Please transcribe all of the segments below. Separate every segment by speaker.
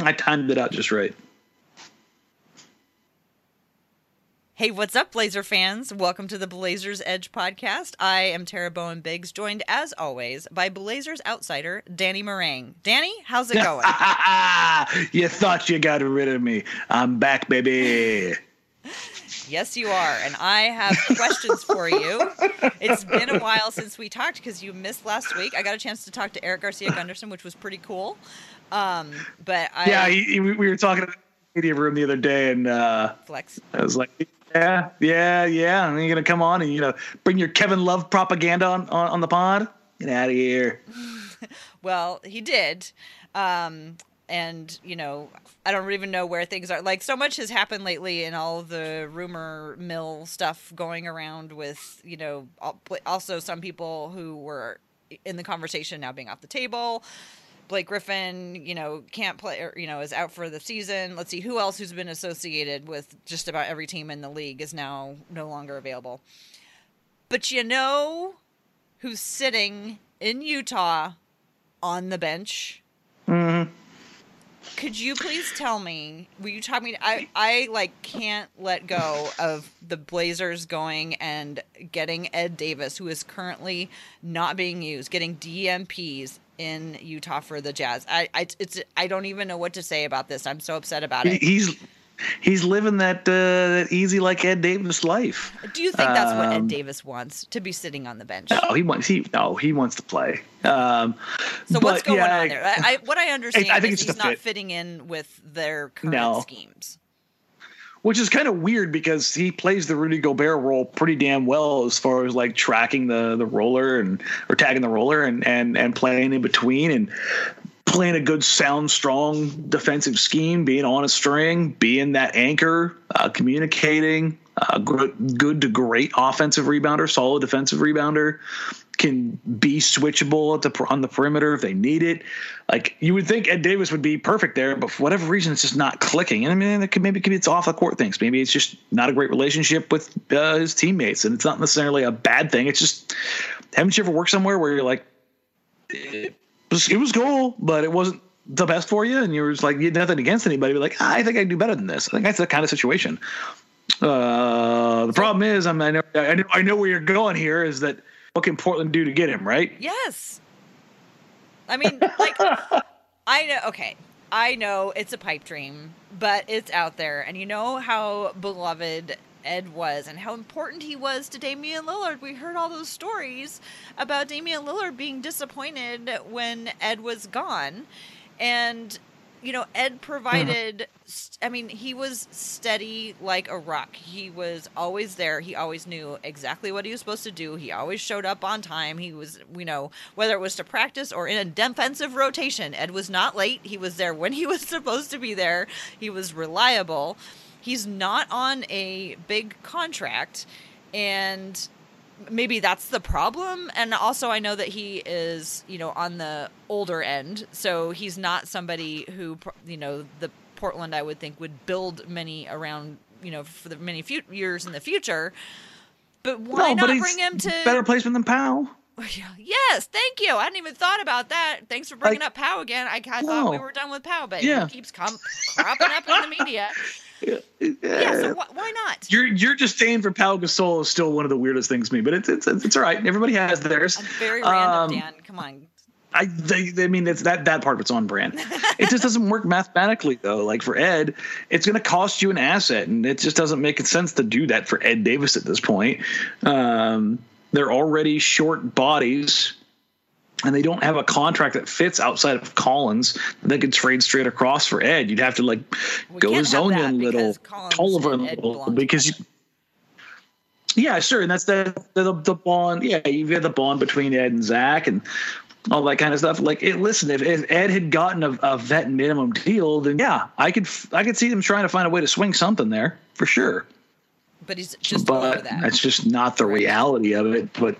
Speaker 1: Mm, I timed it out just right.
Speaker 2: Hey, what's up, Blazer fans? Welcome to the Blazers Edge podcast. I am Tara Bowen Biggs, joined as always by Blazers outsider Danny Marang. Danny, how's it going?
Speaker 1: you thought you got rid of me. I'm back, baby.
Speaker 2: Yes, you are. And I have questions for you. It's been a while since we talked because you missed last week. I got a chance to talk to Eric Garcia Gunderson, which was pretty cool. Um, but I.
Speaker 1: Yeah, he, he, we were talking in the media room the other day, and uh,
Speaker 2: Flex.
Speaker 1: I was like, yeah, yeah, yeah. And you're going to come on and, you know, bring your Kevin Love propaganda on, on, on the pod? Get out of here.
Speaker 2: well, he did. Um, and you know i don't even know where things are like so much has happened lately in all the rumor mill stuff going around with you know also some people who were in the conversation now being off the table blake griffin you know can't play or you know is out for the season let's see who else who's been associated with just about every team in the league is now no longer available but you know who's sitting in utah on the bench
Speaker 1: mm-hmm
Speaker 2: could you please tell me? Will you talk me? I I like can't let go of the Blazers going and getting Ed Davis, who is currently not being used, getting DNPs in Utah for the Jazz. I I it's I don't even know what to say about this. I'm so upset about it.
Speaker 1: He's he's living that uh, easy like Ed Davis life.
Speaker 2: Do you think that's um, what Ed um, Davis wants to be sitting on the bench?
Speaker 1: No, he wants he no he wants to play. Um,
Speaker 2: so what's going yeah, on there? I, I, what I understand I, I think is he's not fit. fitting in with their current no. schemes.
Speaker 1: Which is kind of weird because he plays the Rudy Gobert role pretty damn well as far as like tracking the the roller and or tagging the roller and and and playing in between and playing a good, sound, strong defensive scheme, being on a string, being that anchor, uh, communicating, uh, good, good to great offensive rebounder, solid defensive rebounder, can be switchable the on the perimeter if they need it. Like you would think Ed Davis would be perfect there, but for whatever reason, it's just not clicking. And I mean, it could, maybe it's off the court things. Maybe it's just not a great relationship with uh, his teammates, and it's not necessarily a bad thing. It's just haven't you ever worked somewhere where you're like was, it was cool, but it wasn't the best for you, and you were just like you had nothing against anybody. But like, ah, I think I can do better than this. I think that's the kind of situation. Uh, the problem is, I, mean, I know, I know, I know where you're going here. Is that what can Portland do to get him right?
Speaker 2: Yes. I mean, like, I know. Okay, I know it's a pipe dream, but it's out there, and you know how beloved Ed was and how important he was to Damian Lillard. We heard all those stories about Damian Lillard being disappointed when Ed was gone. And, you know, Ed provided, I mean, he was steady like a rock. He was always there. He always knew exactly what he was supposed to do. He always showed up on time. He was, you know, whether it was to practice or in a defensive rotation, Ed was not late. He was there when he was supposed to be there. He was reliable he's not on a big contract and maybe that's the problem. And also i know that he is you know on the older end. So he's not somebody who you know the portland i would think would build many around you know for the many few years in the future. But why no, not bring him to
Speaker 1: better placement than Pau?
Speaker 2: Yes, thank you. I hadn't even thought about that. Thanks for bringing like, up Pau again. I, I no. thought we were done with Pau, but yeah. he keeps com- cropping up in the media. Yeah, so wh- why not?
Speaker 1: Your your disdain for Pau Gasol is still one of the weirdest things to me, but it's it's it's all right. Everybody has theirs.
Speaker 2: I'm very random, um, Dan. Come on.
Speaker 1: I they, I mean it's that that part of it's on brand. it just doesn't work mathematically though. Like for Ed, it's going to cost you an asset, and it just doesn't make sense to do that for Ed Davis at this point. Um, they're already short bodies and they don't have a contract that fits outside of Collins they could trade straight across for Ed. You'd have to like we go Hezonja a little, Tolliver a little because you, yeah, sure, and that's the, the the bond. Yeah, you've got the bond between Ed and Zach and all that kind of stuff. Like, it, listen, if, if Ed had gotten a, a vet minimum deal, then yeah, I could I could see them trying to find a way to swing something there for sure.
Speaker 2: But he's just but
Speaker 1: that. That's just not the reality of it. But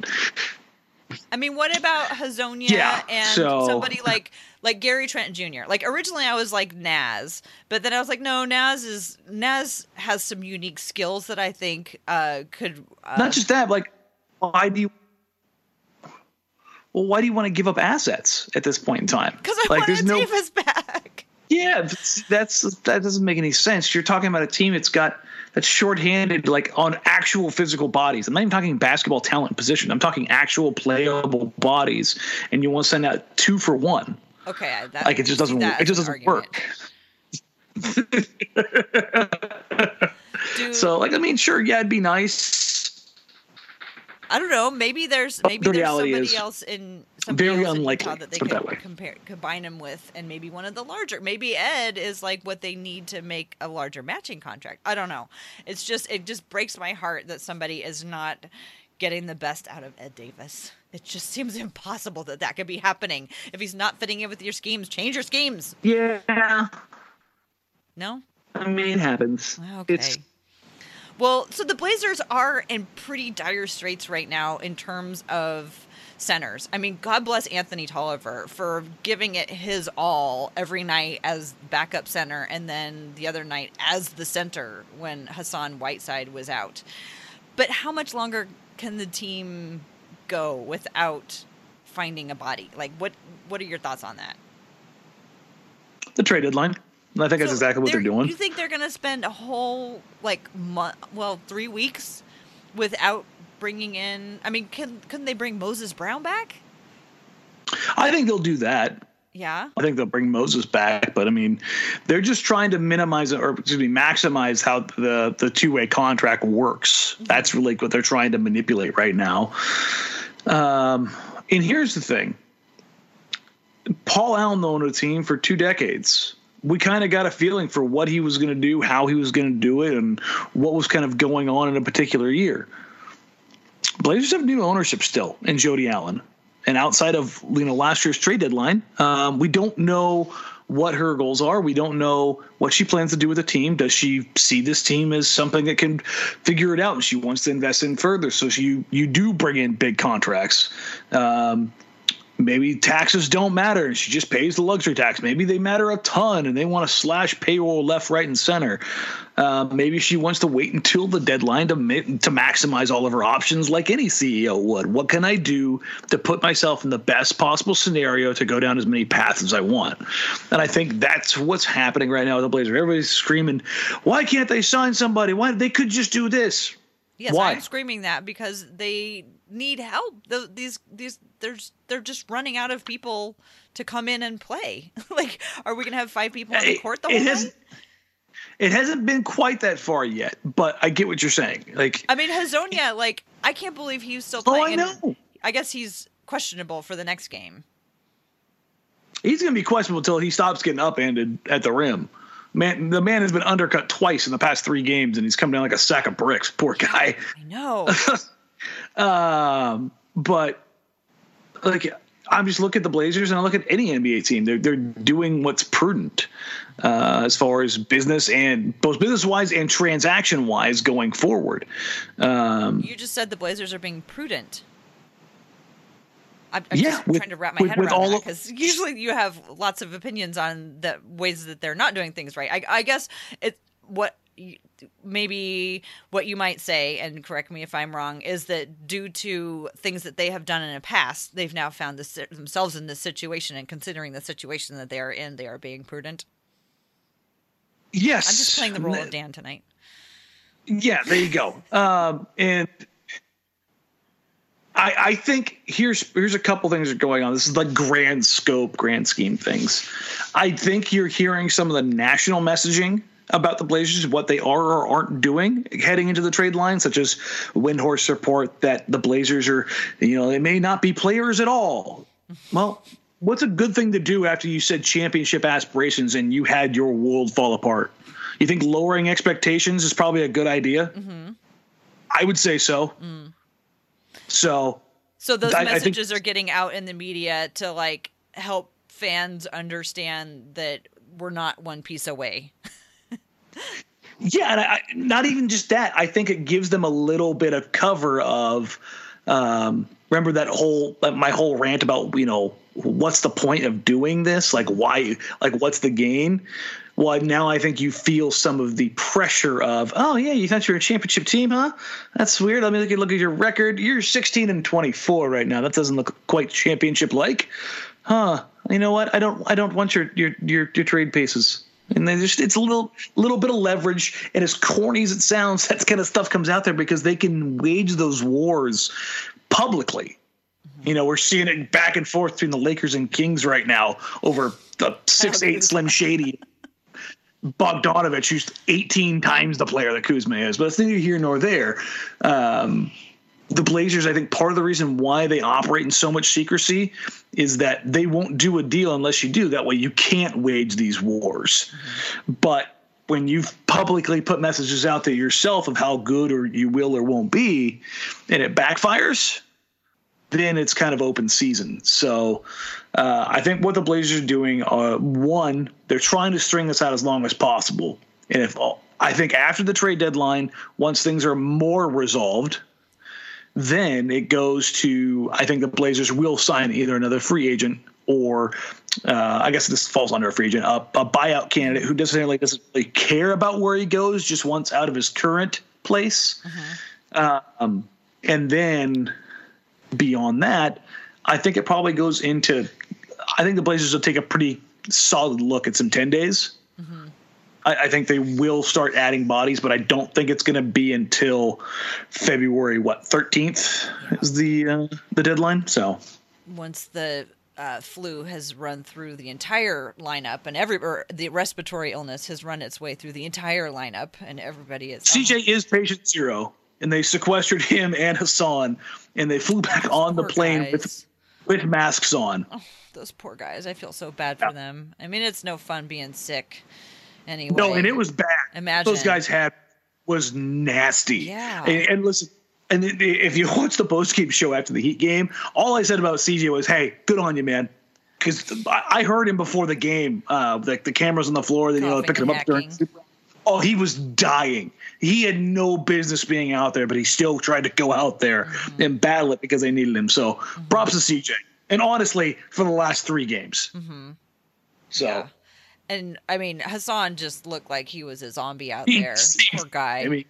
Speaker 2: I mean, what about Hezonja yeah, and so, somebody like like Gary Trent Jr. Like originally I was like Naz, but then I was like, no, Naz is Naz has some unique skills that I think uh, could uh,
Speaker 1: not just that. Like, why do you? Well, why do you want to give up assets at this point in time?
Speaker 2: Because I like, want no, Davis back.
Speaker 1: Yeah, that's that doesn't make any sense. You're talking about a team that's got that's shorthanded like on actual physical bodies. I'm not even talking basketball talent position. I'm talking actual playable bodies, and you want to send out two for one.
Speaker 2: Okay,
Speaker 1: that, like it just doesn't. It just doesn't work. so like I mean, sure, yeah, it'd be nice
Speaker 2: I don't know. Maybe there's maybe the there's somebody else in
Speaker 1: very else unlikely
Speaker 2: that they could that compare combine them with, and maybe one of the larger. Maybe Ed is like what they need to make a larger matching contract. I don't know. It's just it just breaks my heart that somebody is not getting the best out of Ed Davis. It just seems impossible that that could be happening. If he's not fitting in with your schemes, change your schemes.
Speaker 1: Yeah.
Speaker 2: No.
Speaker 1: I mean, it happens.
Speaker 2: Okay. It's well, so the Blazers are in pretty dire straits right now in terms of centers. I mean, God bless Anthony Tolliver for giving it his all every night as backup center and then the other night as the center when Hassan Whiteside was out. But how much longer can the team go without finding a body? Like what what are your thoughts on that?
Speaker 1: The trade deadline. I think so that's exactly what they're doing.
Speaker 2: You think they're going to spend a whole like month, well, three weeks without bringing in? I mean, can couldn't they bring Moses Brown back?
Speaker 1: I think they'll do that.
Speaker 2: Yeah.
Speaker 1: I think they'll bring Moses back, but I mean, they're just trying to minimize or excuse me, maximize how the the two way contract works. Mm-hmm. That's really what they're trying to manipulate right now. Um, and here's the thing: Paul Allen owned a team for two decades we kind of got a feeling for what he was going to do, how he was going to do it, and what was kind of going on in a particular year. Blazers have new ownership still in Jody Allen, and outside of you know last year's trade deadline, um, we don't know what her goals are. We don't know what she plans to do with the team. Does she see this team as something that can figure it out, and she wants to invest in further? So she, you do bring in big contracts. Um, maybe taxes don't matter and she just pays the luxury tax. Maybe they matter a ton and they want to slash payroll left, right, and center. Uh, maybe she wants to wait until the deadline to to maximize all of her options, like any CEO would. What can I do to put myself in the best possible scenario to go down as many paths as I want? And I think that's what's happening right now with the Blazers. Everybody's screaming, "Why can't they sign somebody? Why they could just do this?"
Speaker 2: Yes,
Speaker 1: Why?
Speaker 2: I'm screaming that because they need help. The, these these there's they're just running out of people to come in and play. like, are we gonna have five people on the court the whole time?
Speaker 1: It hasn't been quite that far yet, but I get what you're saying. Like,
Speaker 2: I mean, Hezonja, like, I can't believe he's still
Speaker 1: playing. Oh, I know.
Speaker 2: I guess he's questionable for the next game.
Speaker 1: He's going to be questionable until he stops getting upended at the rim. Man, the man has been undercut twice in the past three games, and he's come down like a sack of bricks. Poor guy.
Speaker 2: I know.
Speaker 1: um, but like, I'm just looking at the Blazers, and I look at any NBA team. They're they're doing what's prudent uh, as far as business and both business wise and transaction wise going forward. Um,
Speaker 2: you just said the Blazers are being prudent. I'm, I'm yeah, just with, trying to wrap my with, head around that because usually you have lots of opinions on the ways that they're not doing things right. I, I guess it what maybe what you might say, and correct me if I'm wrong, is that due to things that they have done in the past, they've now found this, themselves in this situation, and considering the situation that they are in, they are being prudent.
Speaker 1: Yes,
Speaker 2: I'm just playing the role of Dan tonight.
Speaker 1: Yeah, there you go. Um, and I, I think here's here's a couple things that are going on. This is the grand scope, grand scheme things. I think you're hearing some of the national messaging about the Blazers, what they are or aren't doing heading into the trade line, such as Windhorst report that the Blazers are, you know, they may not be players at all. Well, what's a good thing to do after you said championship aspirations and you had your world fall apart? You think lowering expectations is probably a good idea?
Speaker 2: Mm-hmm.
Speaker 1: I would say so.
Speaker 2: Mm.
Speaker 1: So,
Speaker 2: so those I, messages I think, are getting out in the media to like help fans understand that we're not one piece away.
Speaker 1: yeah, and I, not even just that. I think it gives them a little bit of cover of. Um, remember that whole my whole rant about you know what's the point of doing this? Like why? Like what's the gain? well, now I think you feel some of the pressure of, oh yeah, you thought you were a championship team, huh? That's weird. Let me look at, look at your record. You're 16 and 24 right now. That doesn't look quite championship like. huh, you know what? I don't I don't want your your your, your trade paces. And they just it's a little little bit of leverage, and as corny as it sounds, that kind of stuff comes out there because they can wage those wars publicly. You know, we're seeing it back and forth between the Lakers and Kings right now over the six eight Slim Shady Bogdanovic, who's 18 times the player that Kuzma is. But it's neither here nor there. Um, the Blazers, I think part of the reason why they operate in so much secrecy is that they won't do a deal unless you do. That way you can't wage these wars. But when you've publicly put messages out there yourself of how good or you will or won't be, and it backfires, then it's kind of open season. So uh, I think what the Blazers are doing, uh, one, they're trying to string this out as long as possible. And if I think after the trade deadline, once things are more resolved, then it goes to I think the Blazers will sign either another free agent or uh, I guess this falls under a free agent, a, a buyout candidate who doesn't really doesn't really care about where he goes, just wants out of his current place. Uh-huh. Um, and then beyond that, I think it probably goes into. I think the Blazers will take a pretty solid look at some ten days. I, I, think they will start adding bodies, but I don't think it's going to be until February what thirteenth yeah. is the uh, the deadline. So
Speaker 2: once the uh, flu has run through the entire lineup, and every or the respiratory illness has run its way through the entire lineup, and everybody is.
Speaker 1: CJ is patient zero and they sequestered him and Hassan, and they flew back those on the plane guys. with with masks on.
Speaker 2: Oh, those poor guys! I feel so bad for yeah. them. I mean, it's no fun being sick. Anyway,
Speaker 1: no, and it was bad. Imagine those guys had was nasty.
Speaker 2: Yeah,
Speaker 1: and, and listen. And if you watch the post game show after the Heat game, all I said about CJ was, "Hey, good on you, man." Because I heard him before the game, uh, like the cameras on the floor, then you know picking him up during. Oh, he was dying he had no business being out there, but he still tried to go out there mm-hmm. and battle it because they needed him. So mm-hmm. props to CJ. And honestly, for the last three games. Mm-hmm. So. Yeah.
Speaker 2: And I mean, Hassan just looked like he was a zombie out there. Poor guy.
Speaker 1: I mean,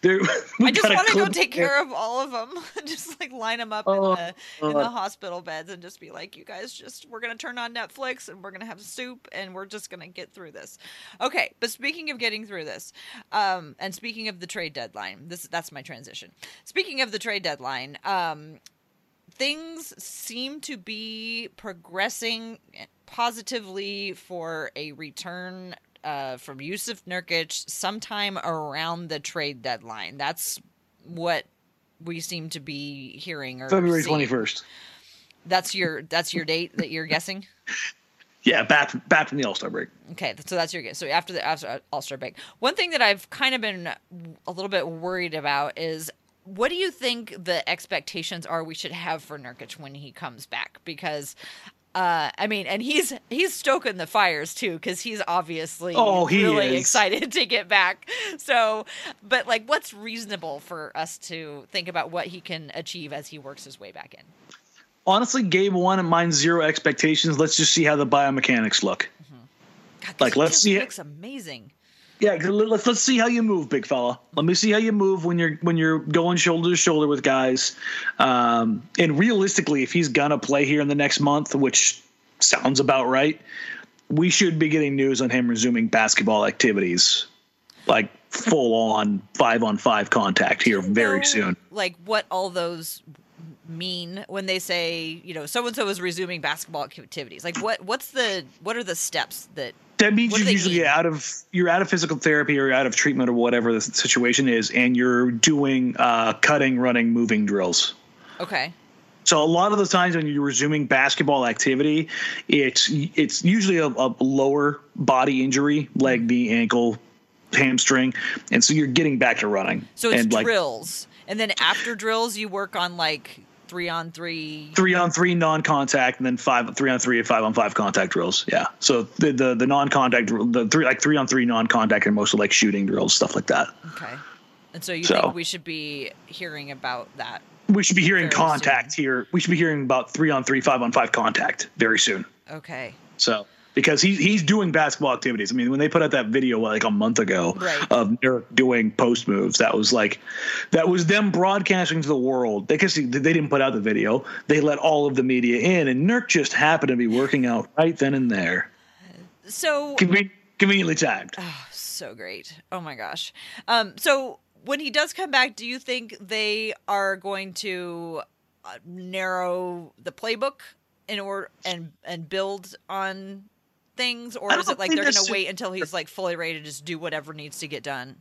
Speaker 2: there, I just want to go take care of all of them. just like line them up oh, in, the, in the uh. hospital beds and just be like, you guys just, we're going to turn on Netflix and we're going to have soup and we're just going to get through this. Okay. But speaking of getting through this, um, and speaking of the trade deadline, this that's my transition. Speaking of the trade deadline, um, things seem to be progressing positively for a return uh, from Jusuf Nurkic sometime around the trade deadline. That's what we seem to be hearing. Or
Speaker 1: February twenty first.
Speaker 2: That's your that's your date that you're guessing.
Speaker 1: Yeah, back back from the All Star break.
Speaker 2: Okay, so that's your guess. So after the after All Star break, one thing that I've kind of been a little bit worried about is what do you think the expectations are we should have for Nurkic when he comes back? Because uh, I mean, and he's he's stoking the fires too because he's obviously
Speaker 1: oh, he
Speaker 2: really
Speaker 1: is.
Speaker 2: excited to get back. So, but like, what's reasonable for us to think about what he can achieve as he works his way back in?
Speaker 1: Honestly, game one, and mine zero expectations. Let's just see how the biomechanics look. Mm-hmm.
Speaker 2: God, like, let's see. It looks amazing.
Speaker 1: Yeah, let's let's see how you move, big fella. Let me see how you move when you're when you're going shoulder to shoulder with guys. Um, and realistically, if he's gonna play here in the next month, which sounds about right, we should be getting news on him resuming basketball activities, like full on five on five contact here very soon.
Speaker 2: Like what all those mean when they say you know so and so is resuming basketball activities? Like what what's the what are the steps that
Speaker 1: that means you're usually mean? out of you're out of physical therapy or out of treatment or whatever the situation is, and you're doing uh, cutting, running, moving drills.
Speaker 2: Okay.
Speaker 1: So a lot of the times when you're resuming basketball activity, it's it's usually a, a lower body injury, leg, knee, ankle, hamstring, and so you're getting back to running.
Speaker 2: So it's
Speaker 1: and
Speaker 2: drills, like, and then after drills, you work on like three on three.
Speaker 1: Three on three non-contact and then five three on three and five on five contact drills. Yeah. So the the, the non-contact the three like three on three non-contact and mostly like shooting drills stuff like that.
Speaker 2: Okay. And so you so, think we should be hearing about that
Speaker 1: we should be hearing contact soon. here. We should be hearing about three on three five on five contact very soon.
Speaker 2: Okay.
Speaker 1: So because he's he's doing basketball activities. I mean, when they put out that video like a month ago
Speaker 2: Right.
Speaker 1: of Nurk doing post moves, that was like that was them broadcasting to the world. They guess they didn't put out the video. They let all of the media in, and Nurk just happened to be working out right then and there,
Speaker 2: So
Speaker 1: Conven- conveniently timed.
Speaker 2: so great. Oh my gosh. Um, so when he does come back, do you think they are going to uh, narrow the playbook in order and and build on things, or is it like they're going to wait until he's like fully ready to just do whatever needs to get done?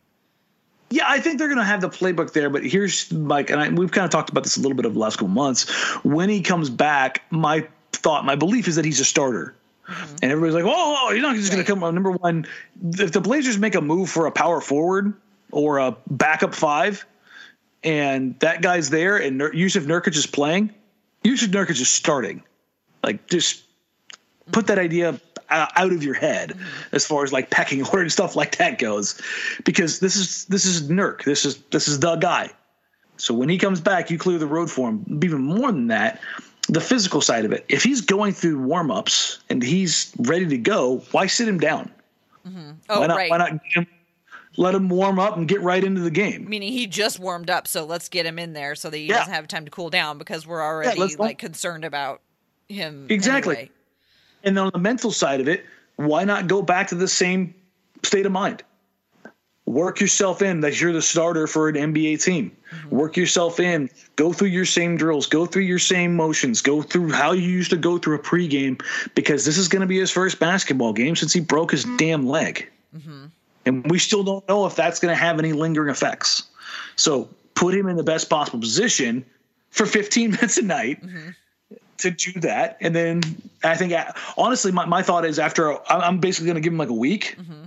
Speaker 1: Yeah, I think they're going to have the playbook there, but here's Mike, and I, we've kind of talked about this a little bit over the last couple months. When he comes back, my thought, my belief is that he's a starter. Mm-hmm. And everybody's like, "Oh, oh you're not just going to come." Number one, if the Blazers make a move for a power forward or a backup five, and that guy's there, and Jusuf Nurkic is playing, Jusuf Nurkic is starting. Like, just put that idea uh, out of your head as far as like pecking order and stuff like that goes, because this is this is Nurk. This is this is the guy. So when he comes back, you clear the road for him. Even more than that, the physical side of it. If he's going through warm ups and he's ready to go, why sit him down?
Speaker 2: Oh,
Speaker 1: why not?
Speaker 2: right.
Speaker 1: Why not him, let him warm up and get right into the game?
Speaker 2: Meaning he just warmed up, so let's get him in there so that he
Speaker 1: Yeah.
Speaker 2: doesn't have time to cool down because we're already
Speaker 1: let's
Speaker 2: like concerned about him.
Speaker 1: Exactly.
Speaker 2: anyway.
Speaker 1: And then on the mental side of it, why not go back to the same state of mind? Work yourself in that you're the starter for an NBA team. Mm-hmm. Work yourself in. Go through your same drills. Go through your same motions. Go through how you used to go through a pregame because this is going to be his first basketball game since he broke his mm-hmm. damn leg. Mm-hmm. And we still don't know if that's going to have any lingering effects. So put him in the best possible position for 15 minutes a night to do that. And then I think, honestly, my, my thought is after I'm basically going to give him like a week. Mm-hmm.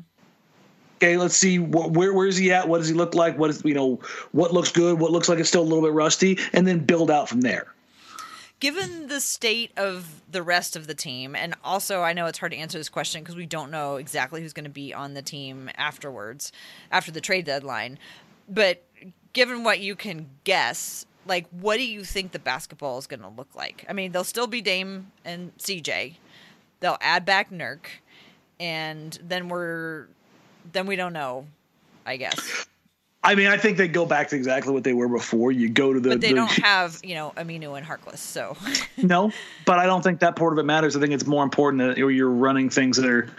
Speaker 1: Okay, let's see wh- where where is he at? What does he look like? What is you know what looks good? What looks like it's still a little bit rusty, and then build out from there.
Speaker 2: Given the state of the rest of the team, and also I know it's hard to answer this question because we don't know exactly who's going to be on the team afterwards, after the trade deadline. But given what you can guess, like what do you think the basketball is going to look like? I mean, they'll still be Dame and CJ. They'll add back Nurk, and then we're then we don't know. I guess,
Speaker 1: I mean, I think they go back to exactly what they were before. You go to the,
Speaker 2: but they
Speaker 1: the-
Speaker 2: don't have you know Aminu and Harkless, so
Speaker 1: no, but I don't think that part of it matters. I think it's more important that you're running things that are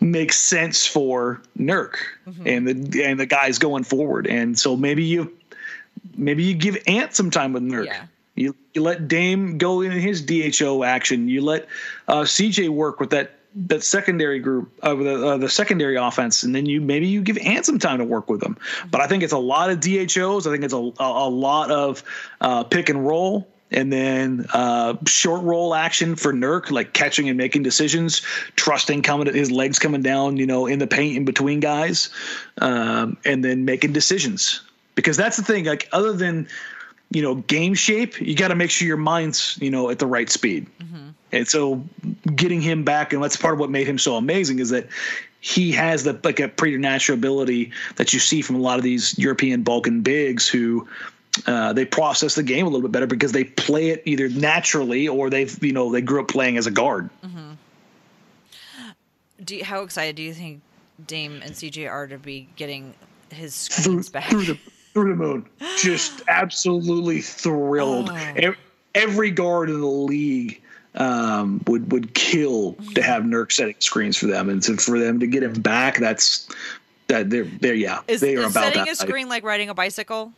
Speaker 1: make sense for Nurk mm-hmm. and the and the guys going forward. And so maybe you maybe you give Ant some time with Nurk.
Speaker 2: Yeah.
Speaker 1: You you let Dame go in his DHO action. You let uh, CJ work with that that secondary group of the uh, the secondary offense, and then you maybe you give Ant some time to work with them. But I think it's a lot of DHOs. I think it's a a, a lot of uh, pick and roll. And then uh, short roll action for Nurk, like catching and making decisions, trusting coming his legs coming down, you know, in the paint in between guys, um, and then making decisions. Because that's the thing. Like other than you know game shape, you got to make sure your mind's you know at the right speed. And so getting him back, and that's part of what made him so amazing, is that he has the like a preternatural ability that you see from a lot of these European Balkan bigs who uh, they process the game a little bit better because they play it either naturally or they've you know they grew up playing as a guard.
Speaker 2: do you, how excited do you think Dame and CJ are to be getting his
Speaker 1: through,
Speaker 2: screens back?
Speaker 1: through the through the moon. Just absolutely thrilled.
Speaker 2: Oh.
Speaker 1: Every guard in the league um, would would kill to have Nurk setting screens for them, and to, for them to get him back, that's that they're they're yeah
Speaker 2: is
Speaker 1: they are
Speaker 2: is
Speaker 1: about
Speaker 2: setting
Speaker 1: that.
Speaker 2: a screen like riding a bicycle?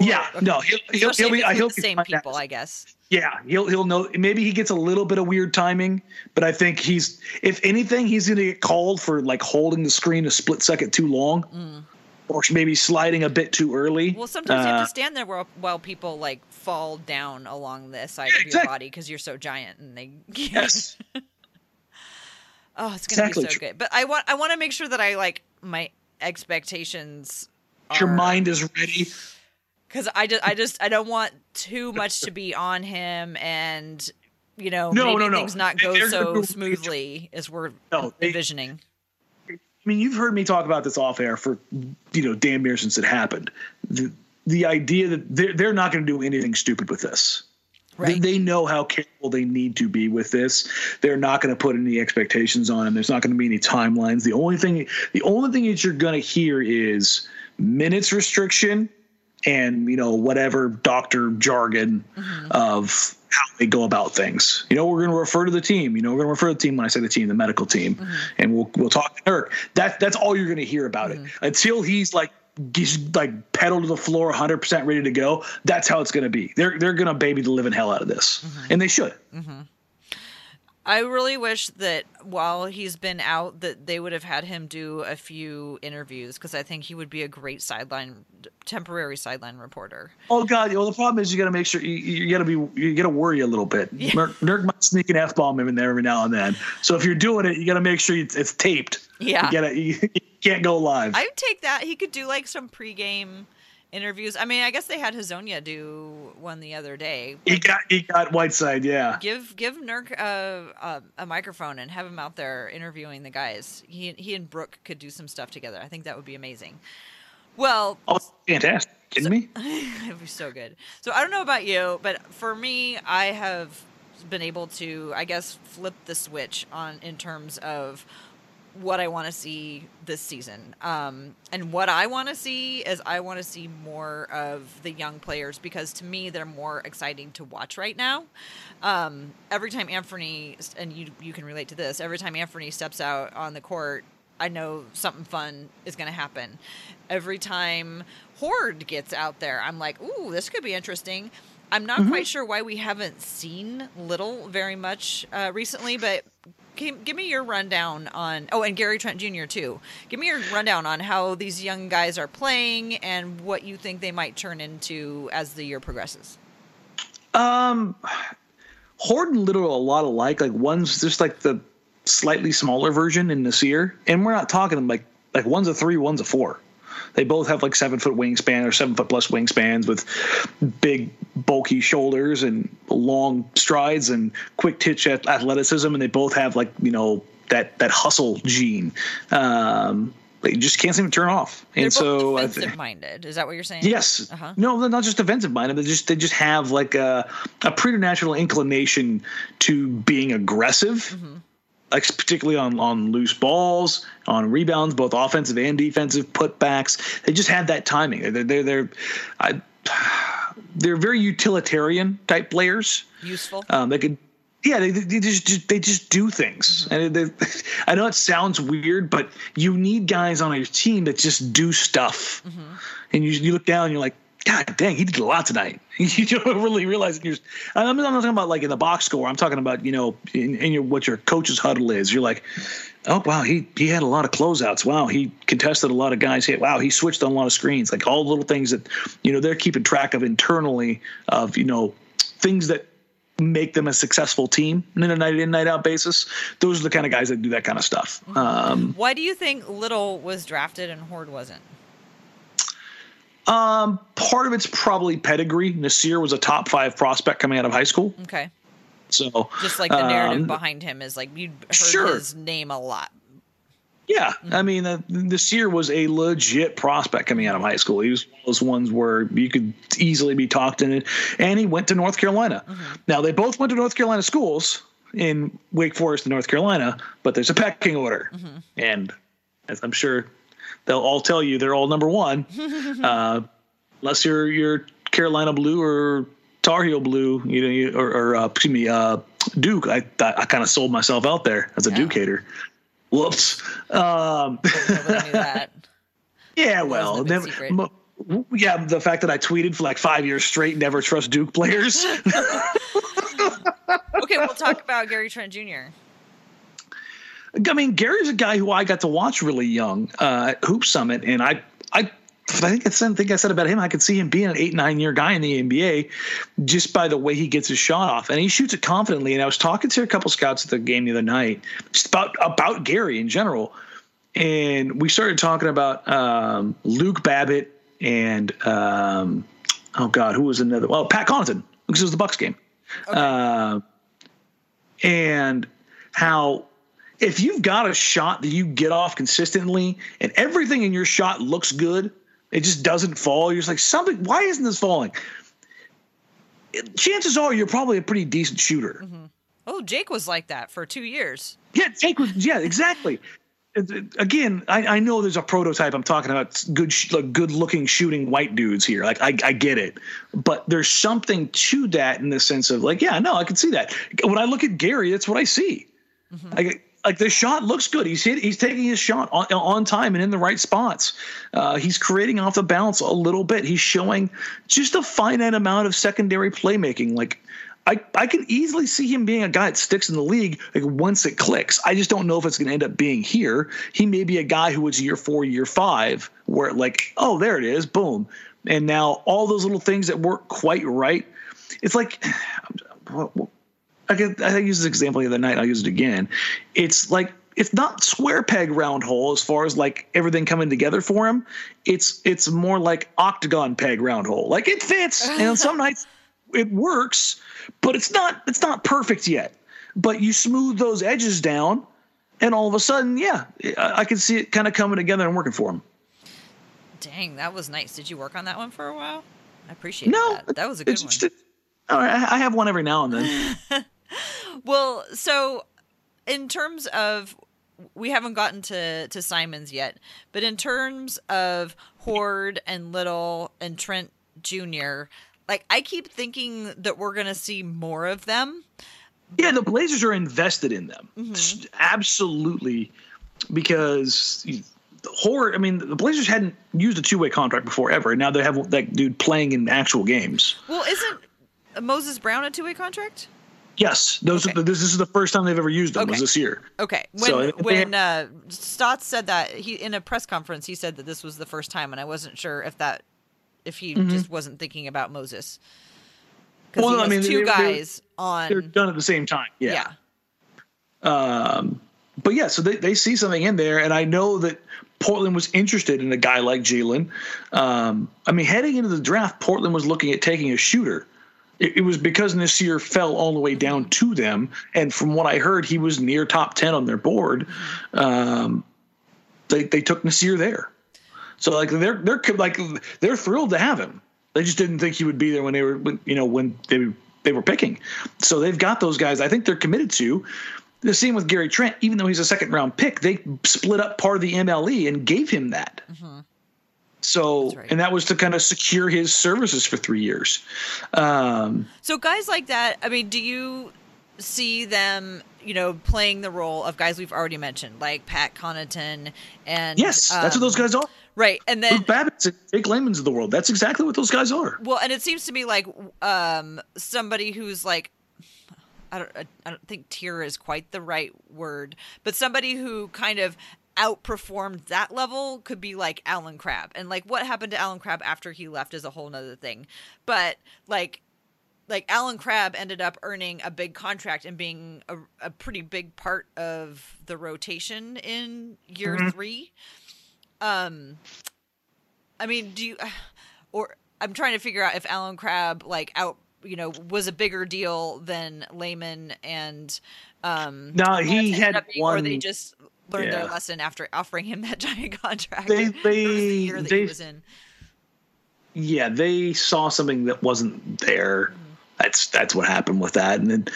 Speaker 1: yeah,
Speaker 2: okay.
Speaker 1: no, he'll he'll, he'll be I hope
Speaker 2: the same
Speaker 1: find that-
Speaker 2: people, I guess.
Speaker 1: Yeah, he'll he'll know. Maybe he gets a little bit of weird timing, but I think he's if anything, he's going to get called for like holding the screen a split second too long, or maybe sliding a bit too early.
Speaker 2: Well, sometimes you have
Speaker 1: Uh,
Speaker 2: to stand there while, while people like fall down along the side
Speaker 1: Yeah,
Speaker 2: of your
Speaker 1: exactly.
Speaker 2: body because you're so giant and they.
Speaker 1: Yes.
Speaker 2: oh, it's gonna
Speaker 1: Exactly
Speaker 2: be so
Speaker 1: true.
Speaker 2: good. But I want I want to make sure that I like my expectations.
Speaker 1: Your mind is ready.
Speaker 2: because I just I just I don't want too much to be on him and you know
Speaker 1: No,
Speaker 2: maybe
Speaker 1: no, no.
Speaker 2: things not
Speaker 1: They're
Speaker 2: go so smoothly as we're
Speaker 1: No, they-
Speaker 2: envisioning.
Speaker 1: I mean, you've heard me talk about this off air for you know damn near since it happened. The the idea that they're they're not going to do anything stupid with this. Right. They, they know how careful they need to be with this. They're not going to put any expectations on them. There's not going to be any timelines. The only thing, the only thing that you're going to hear is minutes restriction and you know whatever doctor jargon mm-hmm. of how they go about things. You know, we're going to refer to the team. You know, we're going to refer to the team when I say the team, the medical team, mm-hmm. and we'll we'll talk to Nurk. That that's all you're going to hear about mm-hmm. it until he's like he's like pedal to the floor 100% ready to go that's how it's going to be they're they're going to baby the living hell out of this mm-hmm. and they should mm-hmm.
Speaker 2: I really wish that while he's been out, that they would have had him do a few interviews because I think he would be a great sideline, temporary sideline reporter.
Speaker 1: Oh God! Well, the problem is you got to make sure you, you got to be you got to worry a little bit. Yeah. Nurk might sneak an f bomb in there every now and then. So if you're doing it, you got to make sure it's taped.
Speaker 2: Yeah,
Speaker 1: you, gotta, you, you can't go live.
Speaker 2: I would take that. He could do like some pregame interviews. I mean, I guess they had Hezonja do one the other day.
Speaker 1: He got he got Whiteside, yeah.
Speaker 2: Give give Nurk a, a, a microphone and have him out there interviewing the guys. He he and Brooke could do some stuff together. I think that would be amazing. Well,
Speaker 1: oh, fantastic! Kidding so, me?
Speaker 2: it'd be so good. So I don't know about you, but for me, I have been able to, I guess, flip the switch on in terms of what I want to see this season. Um, and what I want to see is I want to see more of the young players because to me they're more exciting to watch right now. Um, every time Anthony and you you can relate to this. Every time Anthony steps out on the court, I know something fun is going to happen. Every time Hoard gets out there, I'm like, ooh, this could be interesting. I'm not mm-hmm. quite sure why we haven't seen Little very much uh, recently, but give me your rundown on oh and gary trent jr too. Give me your rundown on how these young guys are playing and what you think they might turn into as the year progresses.
Speaker 1: Um Hoard and little a lot alike. Like one's just like the slightly smaller version in Nassir and we're not talking like like one's a three one's a four they both have like seven foot wingspan or seven foot plus wingspans with big, bulky shoulders and long strides and quick twitch athleticism. And they both have like, you know, that, that hustle gene. Um, they just can't seem to turn off.
Speaker 2: And so. They're so defensive minded. Is that what you're saying?
Speaker 1: Yes. Uh-huh. No, they're not just defensive minded. They just they just have like a a preternatural inclination to being aggressive. Mm-hmm like particularly on on loose balls, on rebounds, both offensive and defensive putbacks. They just had that timing. They're they're they're, I, they're very utilitarian type players.
Speaker 2: Useful.
Speaker 1: Um, they could. Yeah, they, they just they just do things, mm-hmm. and they, I know it sounds weird, but you need guys on your team that just do stuff. Mm-hmm. And you you look down, and you're like, God dang, he did a lot tonight. you don't really realize you're. I'm not talking about like in the box score. I'm talking about you know in, in your what your coach's huddle is. You're like, oh wow, he he had a lot of closeouts. Wow, he contested a lot of guys. Hit. Wow, he switched on a lot of screens. Like all the little things that you know they're keeping track of internally of you know things that make them a successful team in a night in night out basis. Those are the kind of guys that do that kind of stuff. Um,
Speaker 2: Why do you think Little was drafted and Hoard wasn't?
Speaker 1: Um, part of it's probably pedigree. Nassir was a top five prospect coming out of high school.
Speaker 2: Okay.
Speaker 1: So
Speaker 2: just like the narrative um, behind him is like you heard sure. his name a lot.
Speaker 1: Yeah, mm-hmm. I mean, uh, Nassir was a legit prospect coming out of high school. He was one of those ones where you could easily be talked in it, and he went to North Carolina. Mm-hmm. Now they both went to North Carolina schools in Wake Forest and North Carolina, but there's a pecking order, mm-hmm. and as I'm sure they'll all tell you they're all number one, uh, unless you're you're Carolina blue or Tar Heel blue, you know, you, or, or uh, excuse me, uh, Duke. I I kind of sold myself out there as a yeah. Duke hater. Whoops. Um, yeah, well, never, yeah, the fact that I tweeted for like five years straight, never trust Duke players.
Speaker 2: okay, we'll talk about Gary Trent Jr.
Speaker 1: I mean, Gary's a guy who I got to watch really young uh, at Hoop Summit, and I, I, I think I said, think I said about him, I could see him being an eight, nine year guy in the NBA just by the way he gets his shot off, and he shoots it confidently. And I was talking to a couple scouts at the game the other night, just about about Gary in general, and we started talking about um, Luke Babbitt and um, oh god, who was another? Well, Pat Connaughton because it was the Bucks game, okay. uh, and how if you've got a shot that you get off consistently and everything in your shot looks good, it just doesn't fall. You're just like something. Why isn't this falling? chances are you're probably a pretty decent shooter. Mm-hmm.
Speaker 2: Oh, Jake was like that for two years.
Speaker 1: Yeah, Jake was. Yeah, exactly. Uh, again, I, I know there's a prototype. I'm talking about good, sh- like good looking shooting white dudes here. Like I, I get it, but there's something to that in the sense of like, yeah, no, I can see that. When I look at Gary, that's what I see. Mm-hmm. Like, like the shot looks good. He's hit. He's taking his shot on, on time and in the right spots. Uh, he's creating off the bounce a little bit. He's showing just a finite amount of secondary playmaking. Like I, I can easily see him being a guy that sticks in the league like once it clicks. I just don't know if it's going to end up being here. He may be a guy who was year four, year five, where like, oh, there it is, boom, and now all those little things that weren't quite right. It's like, I could I used this example the other night. I'll use it again. It's like it's not square peg round hole as far as like everything coming together for him. It's it's more like octagon peg round hole. Like it fits, and some nights it works, but it's not it's not perfect yet. But you smooth those edges down, and all of a sudden, yeah, I, I can see it kind of coming together and working for him.
Speaker 2: Dang, that was nice. Did you work on that one for a while? I appreciate
Speaker 1: No,
Speaker 2: that. That was a good
Speaker 1: it's
Speaker 2: one.
Speaker 1: just I I have one every now and then.
Speaker 2: Well, so in terms of we haven't gotten to to Simons yet, but in terms of Hoard and Little and Trent Jr., like I keep thinking that we're gonna see more of them.
Speaker 1: Yeah, the Blazers are invested in them. Mm-hmm. S- Absolutely. Because Hoard, I mean, the Blazers hadn't used a two way contract before ever. And now they have that dude playing in actual games.
Speaker 2: Well, isn't Moses Brown a two way contract?
Speaker 1: Yes, those
Speaker 2: Okay.
Speaker 1: are the, this, this is the first time they've ever used them was this year.
Speaker 2: Okay. When
Speaker 1: So,
Speaker 2: when uh, Stotts said that he in a press conference he said that this was the first time, and I wasn't sure if that if he just wasn't thinking about Moses because
Speaker 1: Well, I mean,
Speaker 2: two
Speaker 1: they- they-
Speaker 2: guys
Speaker 1: They're
Speaker 2: on.
Speaker 1: done at the same time.
Speaker 2: Yeah.
Speaker 1: Yeah. Um, but yeah, so they, they see something in there, and I know that Portland was interested in a guy like Jaylen. Um, I mean, heading into the draft, Portland was looking at taking a shooter. It, it was because Nassir fell all the way down to them, and from what I heard, he was near top ten on their board. Um, they they took Nassir there, so like they're they're like they're thrilled to have him. They just didn't think he would be there when they were when, you know when they they were picking. So they've got those guys. I think they're committed to. The same with Gary Trent, even though he's a second round pick, they split up part of the MLE and gave him that. So,
Speaker 2: right.
Speaker 1: and that was to kind of secure his services for three years. Um,
Speaker 2: So guys like that, I mean, do you see them, you know, playing the role of guys we've already mentioned, like Pat Connaughton and
Speaker 1: yes, that's what
Speaker 2: um,
Speaker 1: those guys are.
Speaker 2: right? And then
Speaker 1: Luke Babbitt's and Jake Layman's of the world. That's exactly what those guys are.
Speaker 2: Well, and it seems to me like um, somebody who's like, I don't, I- I don't think tier is quite the right word, but somebody who kind of outperformed that level could be like Allen Crabbe. And like what happened to Allen Crabbe after he left is a whole nother thing. But like, like Allen Crabbe ended up earning a big contract and being a, a pretty big part of the rotation in year three. Um, I mean, do you, or I'm trying to figure out if Allen Crabbe like out, you know, was a bigger deal than Layman and um.
Speaker 1: No, he had
Speaker 2: being, or they just learned their lesson after offering him that giant contract.
Speaker 1: They- they-
Speaker 2: the
Speaker 1: they-
Speaker 2: was in.
Speaker 1: yeah, they saw something that wasn't there.
Speaker 2: Mm-hmm.
Speaker 1: That's that's what happened with that, and then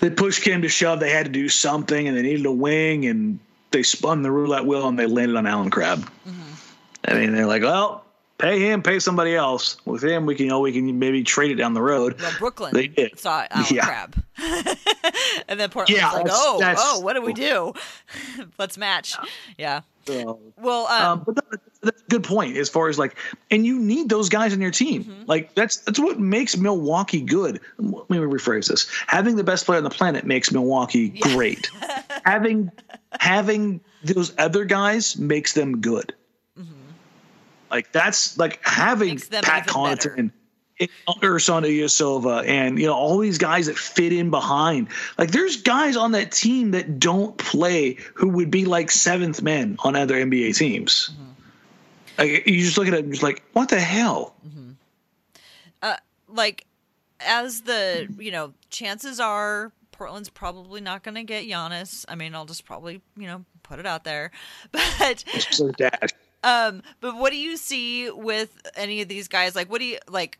Speaker 1: they pushed came to shove. They had to do something, and they needed a wing, and they spun the roulette wheel, and they landed on Allen Crabbe.
Speaker 2: Mm-hmm.
Speaker 1: I mean, they're like, well, pay him, pay somebody else. With him, we can, you know, we can maybe trade it down the road.
Speaker 2: Well, Brooklyn
Speaker 1: They did.
Speaker 2: saw Allen
Speaker 1: Yeah.
Speaker 2: Crabbe, and then Portland
Speaker 1: Yeah,
Speaker 2: was like,
Speaker 1: that's-
Speaker 2: "Oh,
Speaker 1: that's-
Speaker 2: oh, what do we do? Let's match." Yeah.
Speaker 1: So,
Speaker 2: Well, um,
Speaker 1: um, but that, that's a good point as far as like, and you need those guys in your team.
Speaker 2: Mm-hmm.
Speaker 1: Like that's that's what makes Milwaukee good. Let me rephrase this: having the best player on the planet makes Milwaukee great. having having those other guys makes them good. Like that's like having
Speaker 2: Mm-hmm.
Speaker 1: Pat. Connaughton. Ersan Ilyasova and you know all these guys that fit in behind. Like there's guys on that team that don't play who would be like seventh men on other NBA teams.
Speaker 2: Mm-hmm.
Speaker 1: Like you just look at it and just like, what the hell?
Speaker 2: like as the you know chances are Portland's probably not going to get Giannis. I mean, I'll just probably you know put it out there, but
Speaker 1: So.
Speaker 2: Um, but what do you see with any of these guys? Like, what do you like?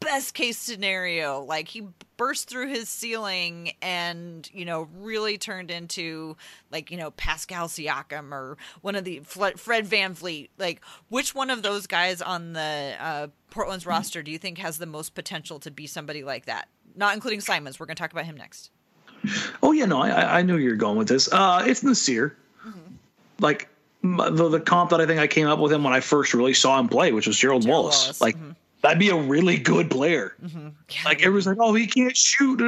Speaker 2: best case scenario, like he burst through his ceiling and you know really turned into like you know Pascal Siakam or one of the Fred Van VanVleet. Like which one of those guys on the uh, Portland's roster do you think has the most potential to be somebody like that? Not including Simons. We're going to talk about him next.
Speaker 1: Oh yeah, no, I, I knew you were going with this. Uh, it's Nassir. Mm-hmm. Like the, the comp that I think I came up with him when I first really saw him play, which was Gerald, Gerald Wallace. Wallace. Like mm-hmm. that'd be a really good player. Mm-hmm. Yeah, like everyone's like, oh, he can't shoot.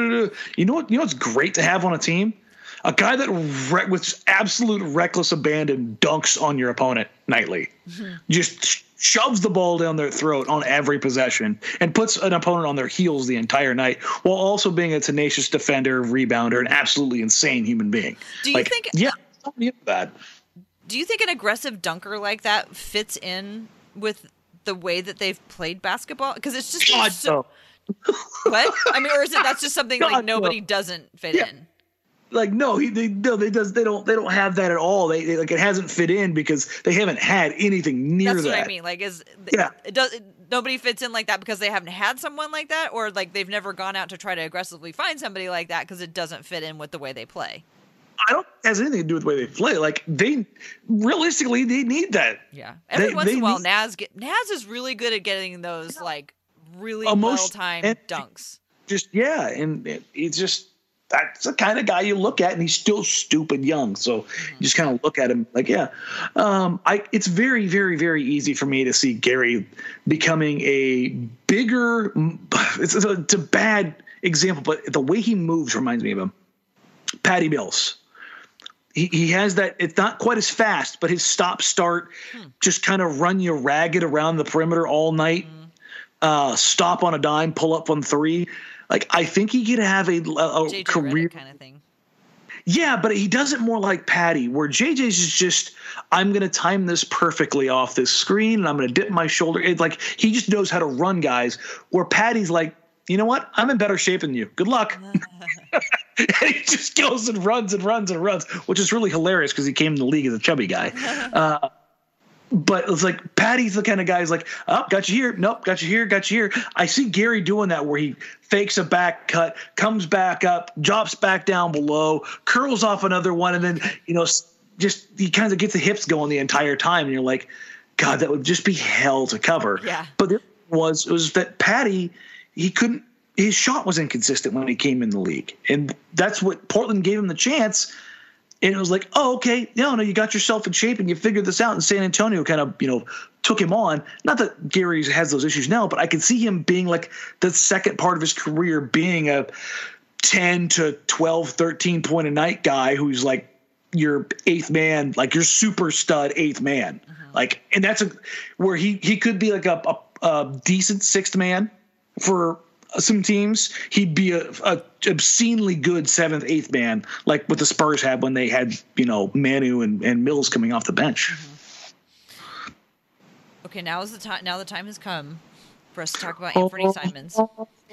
Speaker 1: You know what? You know what's great to have on a team? A guy that re- with absolute reckless abandon dunks on your opponent nightly, mm-hmm. just shoves the ball down their throat on every possession and puts an opponent on their heels the entire night while also being a tenacious defender, rebounder, an absolutely insane human being.
Speaker 2: Do you like, think?
Speaker 1: Yeah, bad
Speaker 2: do you think an aggressive dunker like that fits in with the way that they've played basketball? Because it's just
Speaker 1: God, so.
Speaker 2: No. what? I mean, or is it that's just something God, like nobody no. doesn't fit yeah. in?
Speaker 1: Like no, he they no they does they don't they don't have that at all. They, they, like it hasn't fit in because they haven't had anything near
Speaker 2: that's
Speaker 1: that.
Speaker 2: what I mean. Like is yeah. it does it, nobody fits in like that because they haven't had someone like that, or like they've never gone out to try to aggressively find somebody like that because it doesn't fit in with the way they play.
Speaker 1: I don't has anything to do with the way they play. Like they realistically they need that.
Speaker 2: Yeah. Every they, once they in a while, need, Naz get Naz is really good at getting those like really well timed dunks.
Speaker 1: Just yeah, and it, it's just that's the kind of guy you look at, and he's still stupid young. So mm-hmm. you just kind of look at him like, yeah. Um, I it's very, very, very easy for me to see Gary becoming a bigger. It's, it's, a, it's a bad example, but the way he moves reminds me of him. Patty Mills he, he has that it's not quite as fast but his stop start hmm. just kind of run you ragged around the perimeter all night. Mm. uh, stop on a dime pull up on three. Like i think he could have a, a, career
Speaker 2: kind of thing.
Speaker 1: Yeah but he does it more like patty where jj's is just i'm going to time this perfectly off this screen and i'm going to dip my shoulder it, like he just knows how to run guys where patty's like you know what? I'm in better shape than you. Good luck and he just goes and runs and runs and runs, which is really hilarious because he came in the league as a chubby guy. Uh, but it's like Patty's the kind of guy who's like, oh, got you here. Nope, got you here, got you here. I see Gary doing that where he fakes a back cut, comes back up, drops back down below, curls off another one, and then, you know, just he kind of gets the hips going the entire time. And you're like, God, that would just be hell to cover.
Speaker 2: Yeah.
Speaker 1: But there was, it was that Patty, he couldn't his shot was inconsistent when he came in the league, and that's what Portland gave him the chance. And it was like, oh, okay, no, no, you got yourself in shape and you figured this out. And San Antonio kind of, you know, took him on. Not that Gary has those issues now, but I can see him being like the second part of his career being a 10 to 12, 13 point a night guy who's like your eighth man, like your super stud eighth man. Mm-hmm. Like, and that's a where he he could be like a, a, a decent sixth man for some teams, he'd be a, a, obscenely good seventh, eighth man, like what the Spurs had when they had you know Manu and, and Mills coming off the bench.
Speaker 2: Mm-hmm. Okay, now is the time. Now the time has come for us to talk about Anfernee Simons.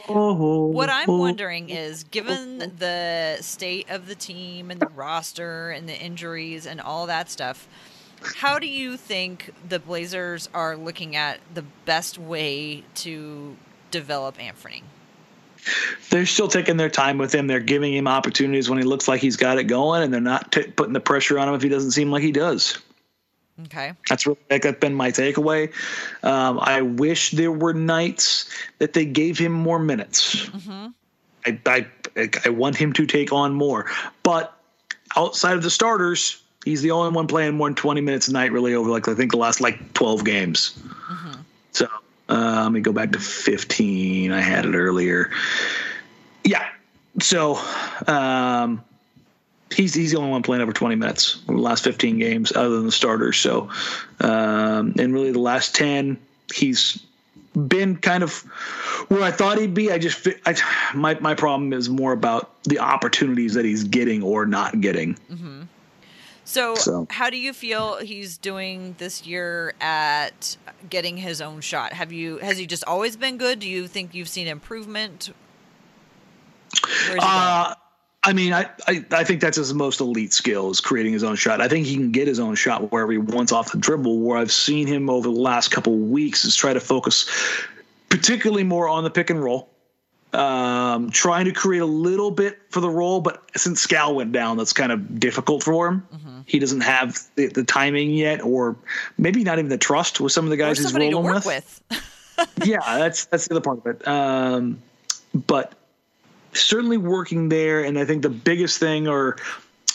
Speaker 2: What I'm wondering is, given the state of the team and the roster and the injuries and all that stuff, how do you think the Blazers are looking at the best way to develop Anthony?
Speaker 1: They're still taking their time with him. They're giving him opportunities when he looks like he's got it going, and they're not t- putting the pressure on him if he doesn't seem like he does.
Speaker 2: Okay,
Speaker 1: that's really that's been my takeaway. Um, I wish there were nights that they gave him more minutes. Mm-hmm. I, I I want him to take on more, but outside of the starters, he's the only one playing more than 20 minutes a night really over like I think the last like 12 games. Mm-hmm. So uh, let me go back to 15. I had it earlier. Yeah. So um, he's he's the only one playing over 20 minutes in the last 15 games, other than the starters. So, um, and really the last 10, he's been kind of where I thought he'd be. I just I, my my problem is more about the opportunities that he's getting or not getting.
Speaker 2: Mm-hmm. So, so, how do you feel he's doing this year at getting his own shot? Have you has he just always been good? Do you think you've seen improvement?
Speaker 1: Uh, I mean, I, I, I think that's his most elite skill is creating his own shot. I think he can get his own shot wherever he wants off the dribble. Where I've seen him over the last couple of weeks is try to focus particularly more on the pick and roll. Um, trying to create a little bit for the role, but since Skal went down, that's kind of difficult for him. Mm-hmm. He doesn't have the, the, timing yet, or maybe not even the trust with some of the guys he's rolling with. with. yeah, that's that's the other part of it. Um, but certainly working there, and I think the biggest thing, or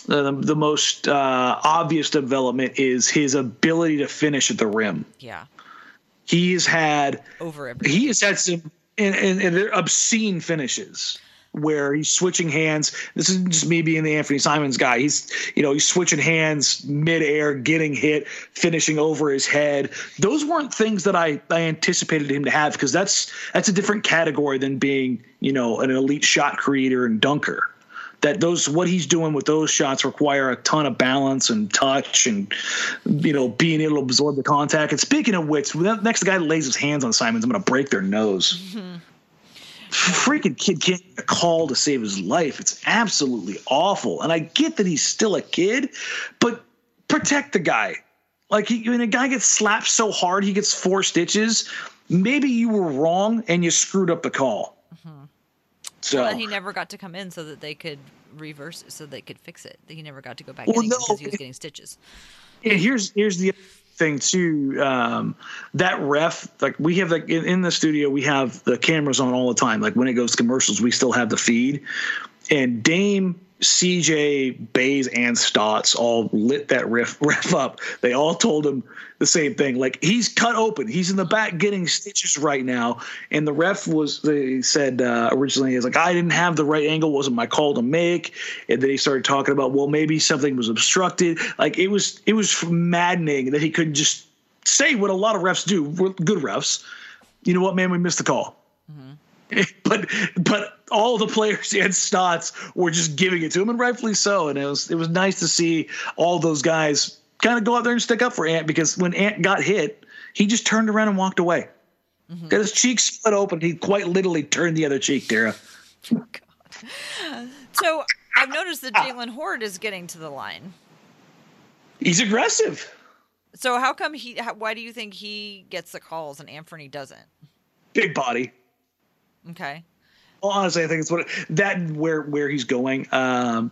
Speaker 1: the, the most uh, obvious development, is his ability to finish at the rim.
Speaker 2: Yeah,
Speaker 1: he's had
Speaker 2: over.
Speaker 1: Everything. He has had some and, and, and they're obscene finishes where he's switching hands. This is just me being the Anfernee Simons guy. He's, you know, he's switching hands midair, getting hit, finishing over his head. Those weren't things that I, I anticipated him to have because that's that's a different category than being, you know, an elite shot creator and dunker. That those what he's doing with those shots require a ton of balance and touch and you know being able to absorb the contact. And speaking of which, next guy lays his hands on Simons, I'm going to break their nose. Mm-hmm freaking kid can't get a call to save his life. It's absolutely awful. And I get that he's still a kid, but protect the guy. Like he, when a guy gets slapped so hard he gets four stitches, maybe you were wrong and you screwed up the call. Mm-hmm.
Speaker 2: So well, he never got to come in so that they could reverse it, so they could fix it. He never got to go back well, in because he was getting stitches.
Speaker 1: Yeah, here's here's the thing too. Um, that ref, like we have like in, in, the studio, we have the cameras on all the time. Like when it goes to commercials, we still have the feed. And Dame CJ, Baze, and Stotts all lit that riff ref up. They all told him the same thing. Like he's cut open. He's in the back getting stitches right now. And the ref was they said uh, originally is like I didn't have the right angle. Wasn't my call to make. And then he started talking about well maybe something was obstructed. Like it was it was maddening that he couldn't just say what a lot of refs do. Good refs. You know what, man? We missed the call. but but all the players and Stotts were just giving it to him, and rightfully so. And it was it was nice to see all those guys kind of go out there and stick up for Ant because when Ant got hit, he just turned around and walked away. Mm-hmm. Got his cheek split open. He quite literally turned the other cheek, Tara.
Speaker 2: Oh, God. so I've noticed that Jaylen Hoard is getting to the line.
Speaker 1: He's aggressive.
Speaker 2: So how come he? Why do you think he gets the calls and Anthony doesn't?
Speaker 1: Big body.
Speaker 2: Okay.
Speaker 1: Well, honestly, I think it's what that where where he's going. Um,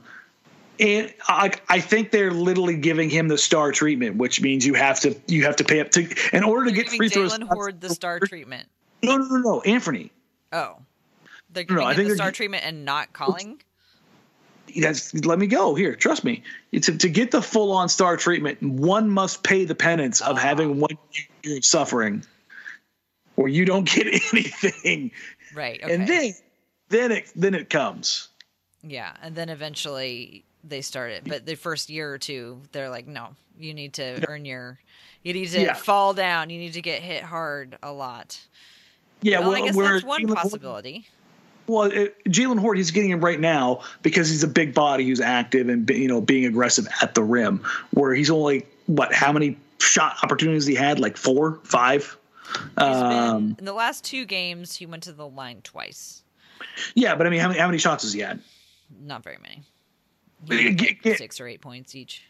Speaker 1: and I, I think they're literally giving him the star treatment, which means you have to you have to pay up to in order to get free throws.
Speaker 2: Jaylen Hoard the star treatment.
Speaker 1: No, no, no, no, Anthony.
Speaker 2: Oh, they're giving no, I think the star treatment and not calling.
Speaker 1: That's let me go here. Trust me. To, to get the full on star treatment, one must pay the penance of uh, having one year of suffering, or you don't get anything.
Speaker 2: Right. Okay.
Speaker 1: And then then it then it comes.
Speaker 2: Yeah, and then eventually they start it. But the first year or two, they're like, no, you need to earn your, you need to yeah. fall down. You need to get hit hard a lot.
Speaker 1: Yeah, well,
Speaker 2: well I guess that's one Jaylen possibility.
Speaker 1: Well, Jaylen Hoard, he's getting him right now because he's a big body who's active and you know being aggressive at the rim. Where he's only what? How many shot opportunities he had? Like four, five.
Speaker 2: Um, been, in the last two games, he went to the line twice.
Speaker 1: Yeah, but I mean, how many how many shots has he had?
Speaker 2: Not very many. Like six or eight points each.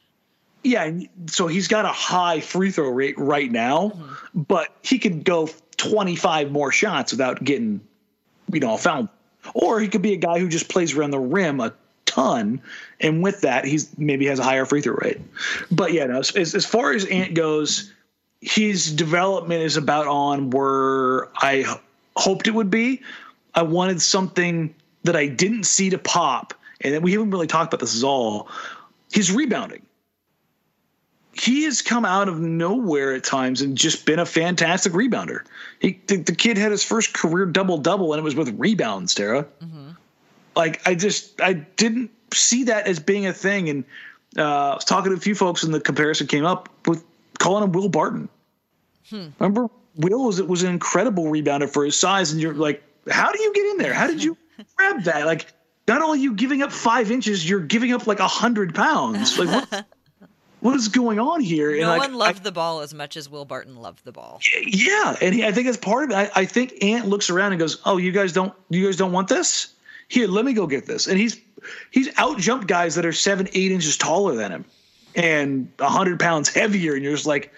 Speaker 1: Yeah, so he's got a high free throw rate right now, mm-hmm. but he could go 25 more shots without getting, you know, found. Or he could be a guy who just plays around the rim a ton, and with that, he's maybe has a higher free throw rate. But yeah, no, as, as far as Ant goes, his development is about on where I hoped it would be. I wanted something that I didn't see to pop, and we haven't really talked about this at all. His rebounding. He has come out of nowhere at times and just been a fantastic rebounder. He, the, the kid had his first career double double, and it was with rebounds, Tara. Mm-hmm. Like I just I didn't see that as being a thing, and uh, I was talking to a few folks, and the comparison came up with calling him Will Barton. Hmm. Remember, Will was it was an incredible rebounder for his size, and you're like, how do you get in there? How did you grab that? Like, not only you giving up five inches, you're giving up like a hundred pounds. Like, what, what is going on here?
Speaker 2: No
Speaker 1: and
Speaker 2: one loved I, the ball as much as Will Barton loved the ball.
Speaker 1: Yeah, and he, I think that's part of it. I, I think Ant looks around and goes, "Oh, you guys don't, you guys don't want this? Here, let me go get this." And he's he's out jumped guys that are seven, eight inches taller than him and hundred pounds heavier, and you're just like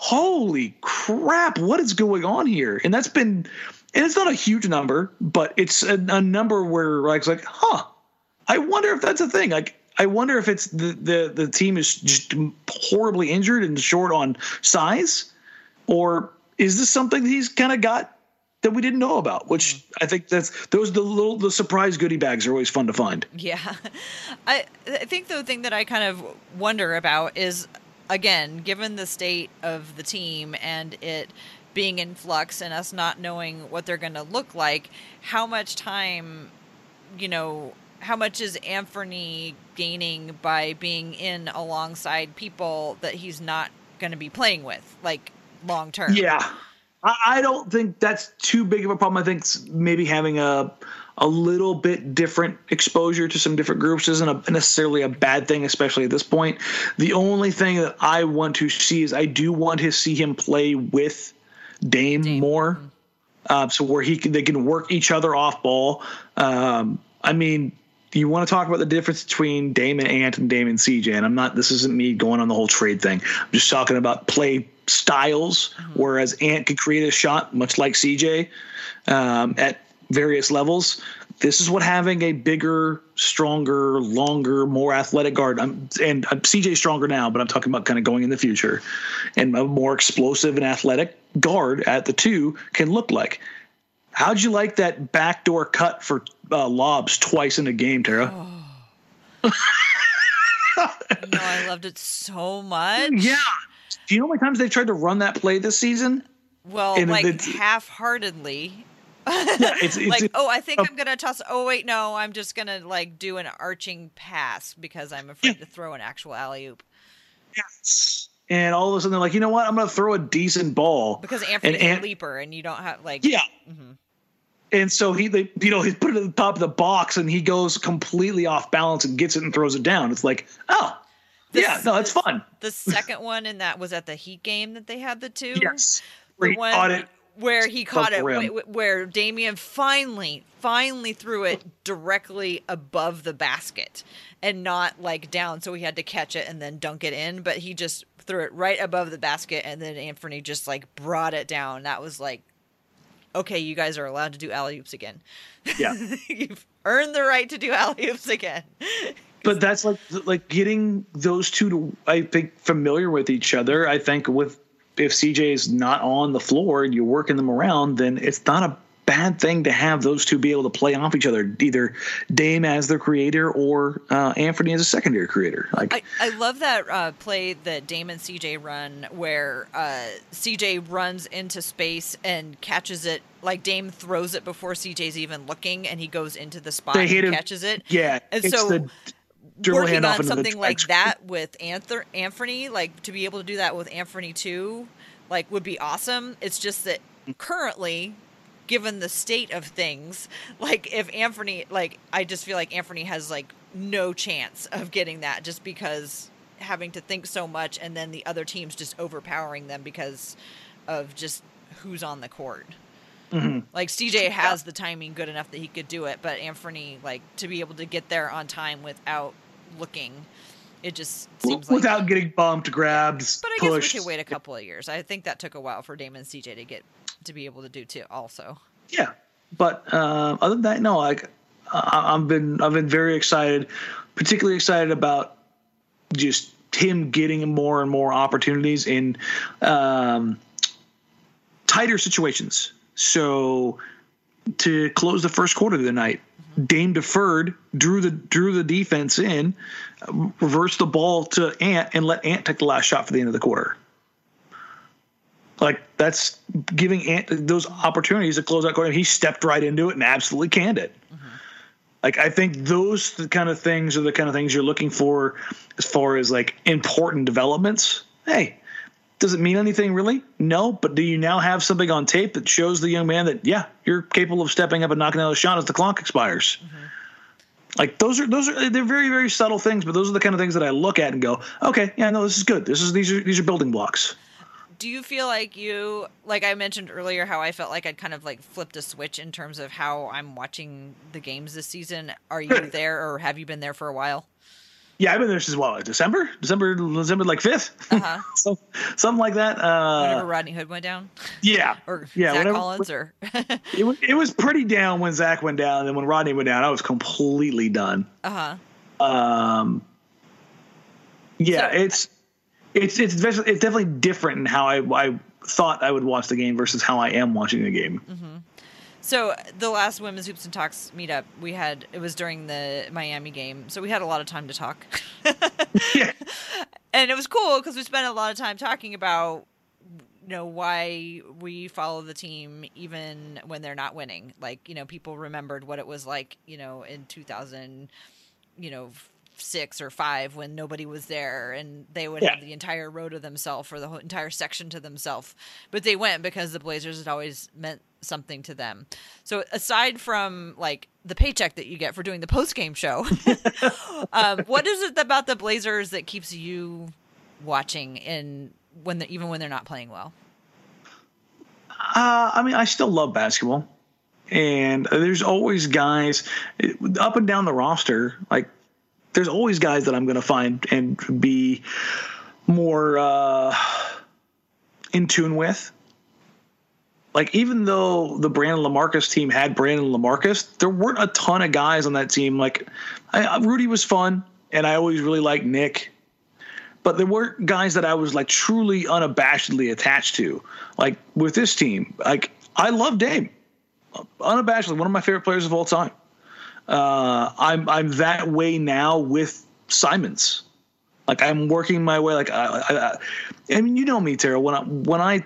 Speaker 1: holy crap, what is going on here? And that's been and it's not a huge number, but it's a, a number where like it's like, huh, I wonder if that's a thing. Like, I wonder if it's the the the team is just horribly injured and short on size, or is this something he's kind of got that we didn't know about? Which mm-hmm. I think that's those the little the surprise goodie bags are always fun to find.
Speaker 2: Yeah, I I think the thing that I kind of wonder about is again, given the state of the team and it being in flux and us not knowing what they're going to look like, how much time, you know, how much is Anthony gaining by being in alongside people that he's not going to be playing with, like long term?
Speaker 1: Yeah, I don't think that's too big of a problem. I think maybe having a a little bit different exposure to some different groups isn't a, necessarily a bad thing, especially at this point. The only thing that I want to see is I do want to see him play with Dame, Dame. more, mm-hmm. uh, so where he can, they can work each other off ball. Um, I mean, you want to talk about the difference between Damon Ant and Damon CJ, and I'm not. This isn't me going on the whole trade thing. I'm just talking about play styles. Mm-hmm. Whereas Ant could create a shot, much like CJ, um, at various levels. This is what having a bigger, stronger, longer, more athletic guard. I'm, and I'm, CJ stronger now, but I'm talking about kind of going in the future, and a more explosive and athletic guard at the two can look like. How'd you like that backdoor cut for uh, lobs twice in a game, Tara?
Speaker 2: Oh. no, I loved it so much.
Speaker 1: Yeah. Do you know how many times they've tried to run that play this season?
Speaker 2: Well, and like half-heartedly. Yeah, it's, it's, like, oh, I think uh, I'm gonna toss. Oh, wait, no, I'm just gonna like do an arching pass because I'm afraid yeah. to throw an actual alley oop.
Speaker 1: Yes. And all of a sudden they're like, you know what? I'm gonna throw a decent ball
Speaker 2: because Anthony's and, a leaper, and you don't have like
Speaker 1: yeah. Mm-hmm. And so he, they, you know, he put it at the top of the box, and he goes completely off balance and gets it and throws it down. It's like, oh, the, yeah, no, it's fun.
Speaker 2: The second one, and that was at the Heat game that they had the two.
Speaker 1: Yes, where the one caught it,
Speaker 2: where he caught it, where Damian finally, finally threw it directly above the basket and not like down, so he had to catch it and then dunk it in. But he just threw it right above the basket, and then Anthony just like brought it down. That was like okay, you guys are allowed to do alley oops again.
Speaker 1: Yeah.
Speaker 2: You've earned the right to do alley oops again.
Speaker 1: but that's like like getting those two to I think familiar with each other. I think with if CJ is not on the floor and you're working them around, then it's not a bad thing to have those two be able to play off each other, either Dame as their creator or uh, Anthony as a secondary creator. Like
Speaker 2: I, I love that uh, play that Dame and CJ run, where uh, CJ runs into space and catches it. Like Dame throws it before CJ's even looking, and he goes into the spot and him, catches it.
Speaker 1: Yeah,
Speaker 2: and so working on something like that with Anthony, like to be able to do that with Anthony too, like would be awesome. It's just that currently given the state of things, like if Anthony, like I just feel like Anthony has like no chance of getting that just because having to think so much and then the other teams just overpowering them because of just who's on the court. Mm-hmm. Like CJ has the timing good enough that he could do it, but Anthony, like to be able to get there on time without looking, it just seems like
Speaker 1: without
Speaker 2: like,
Speaker 1: getting bumped, grabbed. But I pushed.
Speaker 2: guess we could wait a couple of years. I think that took a while for Damon CJ to get to be able to do too. Also,
Speaker 1: yeah. But uh, other than that, no. Like I, I've been I've been very excited, particularly excited about just him getting more and more opportunities in um, tighter situations. So to close the first quarter of the night, Dame deferred, drew the drew the defense in, reversed the ball to Ant, and let Ant take the last shot for the end of the quarter. Like that's giving Ant those opportunities to close out quarter. He stepped right into it and absolutely canned it. Mm-hmm. Like I think those kind of things are the kind of things you're looking for as far as like important developments. Hey, does it mean anything really? No, but do you now have something on tape that shows the young man that yeah, you're capable of stepping up and knocking out a shot as the clock expires? Mm-hmm. Like those are those are they're very very subtle things, but those are the kind of things that I look at and go, okay, yeah, no, this is good. This is these are these are building blocks
Speaker 2: do you feel like you like I mentioned earlier how I felt like I'd kind of like flipped a switch in terms of how I'm watching the games this season? Are you there or have you been there for a while?
Speaker 1: Yeah, I've been there since what December, December, December like 5th
Speaker 2: Uh-huh.
Speaker 1: so something like that.
Speaker 2: Whenever
Speaker 1: Uh,
Speaker 2: Rodney Hood went down,
Speaker 1: yeah,
Speaker 2: or
Speaker 1: yeah,
Speaker 2: Zach
Speaker 1: whenever-
Speaker 2: Collins, or
Speaker 1: it was it was pretty down when Zach went down, and then when Rodney went down, I was completely done.
Speaker 2: uh huh.
Speaker 1: Um, yeah,
Speaker 2: So-
Speaker 1: it's it's it's it's definitely different in how I I thought I would watch the game versus how I am watching the game.
Speaker 2: So the last women's hoops and talks meetup we had, it was during the Miami game, so we had a lot of time to talk,
Speaker 1: yeah,
Speaker 2: and it was cool because we spent a lot of time talking about, you know, why we follow the team even when they're not winning. Like, you know, people remembered what it was like, you know, in 2000, you know. Six or five when nobody was there, and they would
Speaker 1: Yeah.
Speaker 2: have the entire row to themselves or the whole entire section to themselves. But they went because the Blazers had always meant something to them. So aside from like the paycheck that you get for doing the post game show, um, what is it about the Blazers that keeps you watching in when the, even when they're not playing well?
Speaker 1: uh, I mean, I still love basketball, and there's always guys up and down the roster. Like, there's always guys that I'm going to find and be more uh, in tune with. Like, even though the Brandon LaMarcus team had Brandon LaMarcus, there weren't a ton of guys on that team. Like, I, Rudy was fun, and I always really liked Nick but there weren't guys that I was like truly unabashedly attached to. Like with this team, like I love Dame, unabashedly one of my favorite players of all time. Uh, I'm I'm that way now with Simons. Like I'm working my way. Like I, I, I, I mean, you know me, Tara. When I when I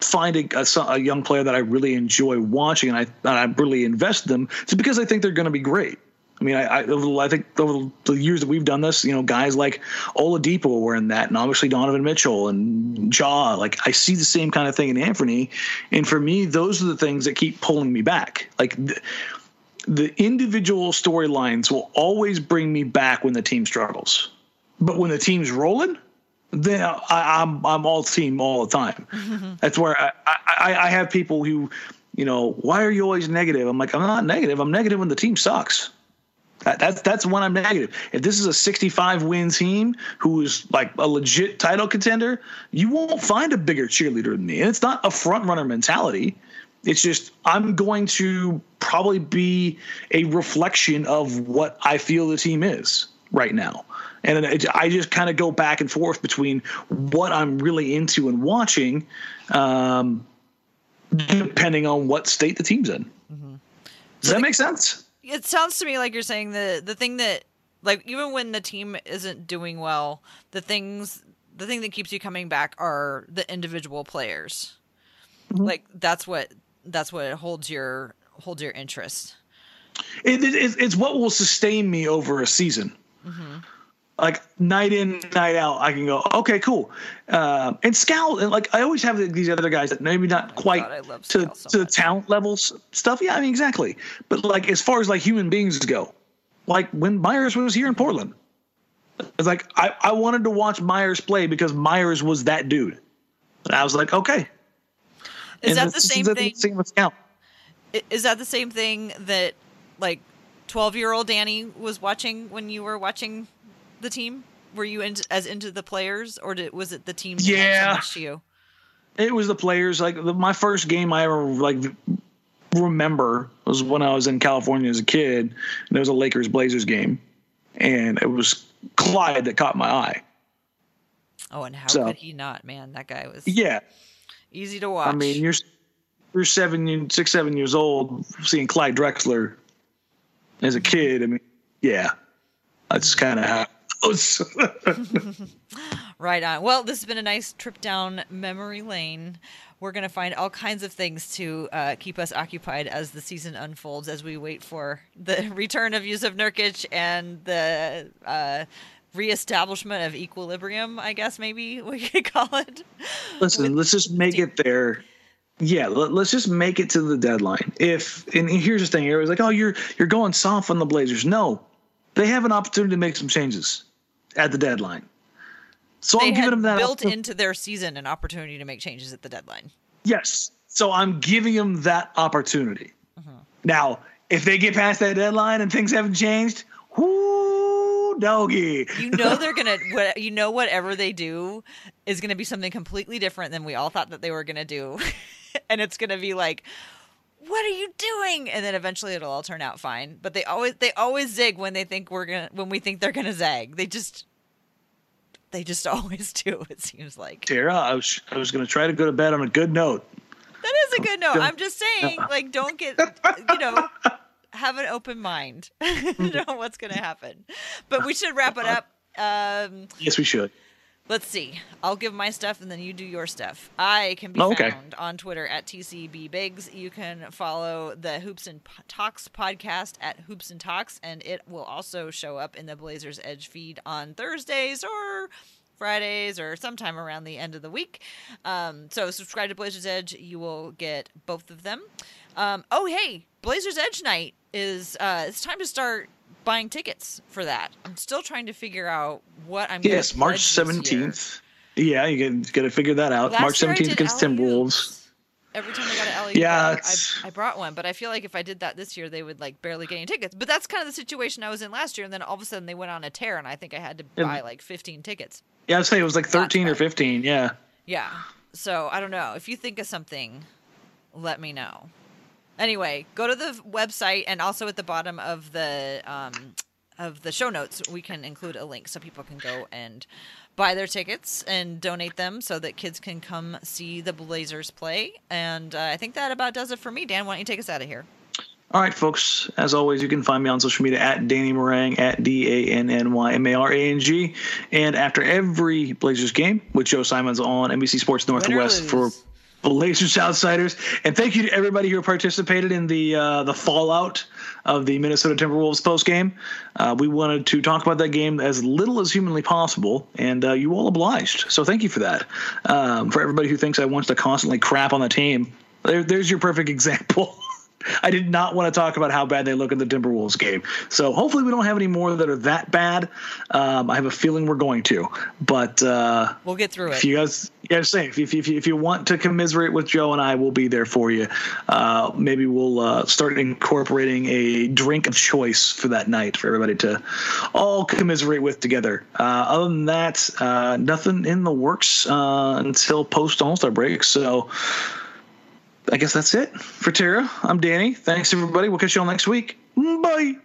Speaker 1: find a, a, a young player that I really enjoy watching and I and I really invest in them, it's because I think they're going to be great. I mean, I, I, I think over the years that we've done this, you know, guys like Oladipo were in that, and obviously Donovan Mitchell and Ja. Like, I see the same kind of thing in Anthony, and for me, those are the things that keep pulling me back. Like, the, the individual storylines will always bring me back when the team struggles, but when the team's rolling, then I, I'm I'm all team all the time. That's where I, I I have people who, you know, why are you always negative? I'm like, I'm not negative. I'm negative when the team sucks. That, that's that's when I'm negative. If this is a 65 win team who is like a legit title contender, you won't find a bigger cheerleader than me. And it's not a front runner mentality. It's just I'm going to probably be a reflection of what I feel the team is right now. And it, I just kind of go back and forth between what I'm really into and watching, um, depending on what state the team's in. Mm-hmm. Does that make sense?
Speaker 2: It sounds to me like you're saying the the thing that like even when the team isn't doing well, the things the thing that keeps you coming back are the individual players. Mm-hmm. Like that's what that's what holds your holds your interest.
Speaker 1: it, it, it's- it's what will sustain me over a season. Mm-hmm. Like night in, night out, I can go, okay, cool. Um, and Scout, and like I always have these other guys that maybe not quite
Speaker 2: God,
Speaker 1: to
Speaker 2: so
Speaker 1: to the talent levels stuff. Yeah, I mean exactly. But like as far as like human beings go, like when Myers was here in Portland, it's like I, I wanted to watch Myers play because Myers was that dude. And I was like, okay.
Speaker 2: Is
Speaker 1: And
Speaker 2: that the same
Speaker 1: the
Speaker 2: thing?
Speaker 1: Same with Scout.
Speaker 2: Is that the same thing that like 12 year old Danny was watching when you were watching the team? Were you into, as into the players or did, was it the team
Speaker 1: Yeah.
Speaker 2: to you?
Speaker 1: it was the players like the, my first game i ever like remember was when i was in california as a kid and it was a lakers blazers game and it was clyde that caught my eye
Speaker 2: Oh, and how
Speaker 1: So-
Speaker 2: could he not, man? That guy was
Speaker 1: yeah
Speaker 2: easy to watch.
Speaker 1: i mean you're you're seven six seven years old seeing clyde drexler as a kid i mean yeah that's hmm. kind of how was.
Speaker 2: Right on. Well, this has been a nice trip down memory lane. We're going to find all kinds of things to uh, keep us occupied as the season unfolds, as we wait for the return of Jusuf Nurkic and the uh, reestablishment of equilibrium, I guess maybe we could call it.
Speaker 1: Listen, let's just make it there. Yeah, let, us just make it to the deadline. If and here's the thing, everybody's like, "Oh, you're you're going soft on the Blazers." No, they have an opportunity to make some changes at the deadline. So
Speaker 2: They
Speaker 1: I'm giving them that.
Speaker 2: built
Speaker 1: opportu-
Speaker 2: into their season an opportunity to make changes at the deadline.
Speaker 1: yes. So I'm giving them that opportunity.
Speaker 2: Mm-hmm.
Speaker 1: Now, if they get past that deadline and things haven't changed, whoo, doggy.
Speaker 2: You know they're gonna. What, you know whatever they do is gonna be something completely different than we all thought that they were gonna do, and it's gonna be like, "What are you doing?" And then eventually it'll all turn out fine. But they always they always zig when they think we're gonna when we think they're gonna zag. They just they just always do. It seems like.
Speaker 1: Tara, I was I was going to try to go to bed on a good note.
Speaker 2: That is a good note. I'm just saying, like, don't get, you know, have an open mind. know what's going to happen. But we should wrap it up. Um,
Speaker 1: yes, we should.
Speaker 2: Let's see. I'll give my stuff and then you do your stuff. I can be
Speaker 1: Oh, okay.
Speaker 2: found on Twitter at TCB Biggs. You can follow the Hoops and P- Talks podcast at Hoops and Talks, and it will also show up in the Blazers Edge feed on Thursdays or Fridays or sometime around the end of the week. Um, so subscribe to Blazers Edge. You will get both of them. Um, oh, hey, Blazers Edge night is uh, it's time to start buying tickets for that. I'm still trying to figure out what I'm.
Speaker 1: Yes, March
Speaker 2: pledge this year.
Speaker 1: seventeenth. Yeah, you got to figure that out.
Speaker 2: Last
Speaker 1: March seventeenth against
Speaker 2: LUs.
Speaker 1: Timberwolves.
Speaker 2: Every time I got an LU,
Speaker 1: Yeah,
Speaker 2: I, I brought one, but I feel like if I did that this year, they would like barely get any tickets. But that's kind of the situation I was in last year, and then all of a sudden they went on a tear, and I think I had to buy like 15 tickets.
Speaker 1: Yeah, I'd say it was like
Speaker 2: That's
Speaker 1: thirteen or
Speaker 2: bad.
Speaker 1: fifteen. Yeah.
Speaker 2: Yeah. So I don't know. If you think of something, let me know. Anyway, go to the website and also at the bottom of the um, of the show notes, we can include a link so people can go and buy their tickets and donate them so that kids can come see the Blazers play. And uh, I think that about does it for me. Dan, why don't you take us out of here?
Speaker 1: All right, folks. As always, you can find me on social media at Danny Marang at D A N N Y M A R A N G. And after every Blazers game with Joe Simons on NBC Sports Northwest for
Speaker 2: lose.
Speaker 1: Blazers Outsiders. And thank you to everybody who participated in the uh, the fallout of the Minnesota Timberwolves post game. Uh, we wanted to talk about that game as little as humanly possible, and uh, you all obliged. So thank you for that. Um, for everybody who thinks I want to constantly crap on the team, there, there's your perfect example. I did not want to talk about how bad they look in the Timberwolves game. So hopefully we don't have any more that are that bad. Um, I have a feeling we're going to, but. Uh,
Speaker 2: We'll get through it.
Speaker 1: if you guys, yeah, same. If, if, if, you, if you want to commiserate with Joe and I, we'll be there for you. Uh, maybe we'll uh, start incorporating a drink of choice for that night for everybody to all commiserate with together. Uh, other than that, uh, nothing in the works uh, until post All Star break. So I guess that's it for Tara. I'm Danny. Thanks everybody. We'll catch you all next week. Bye.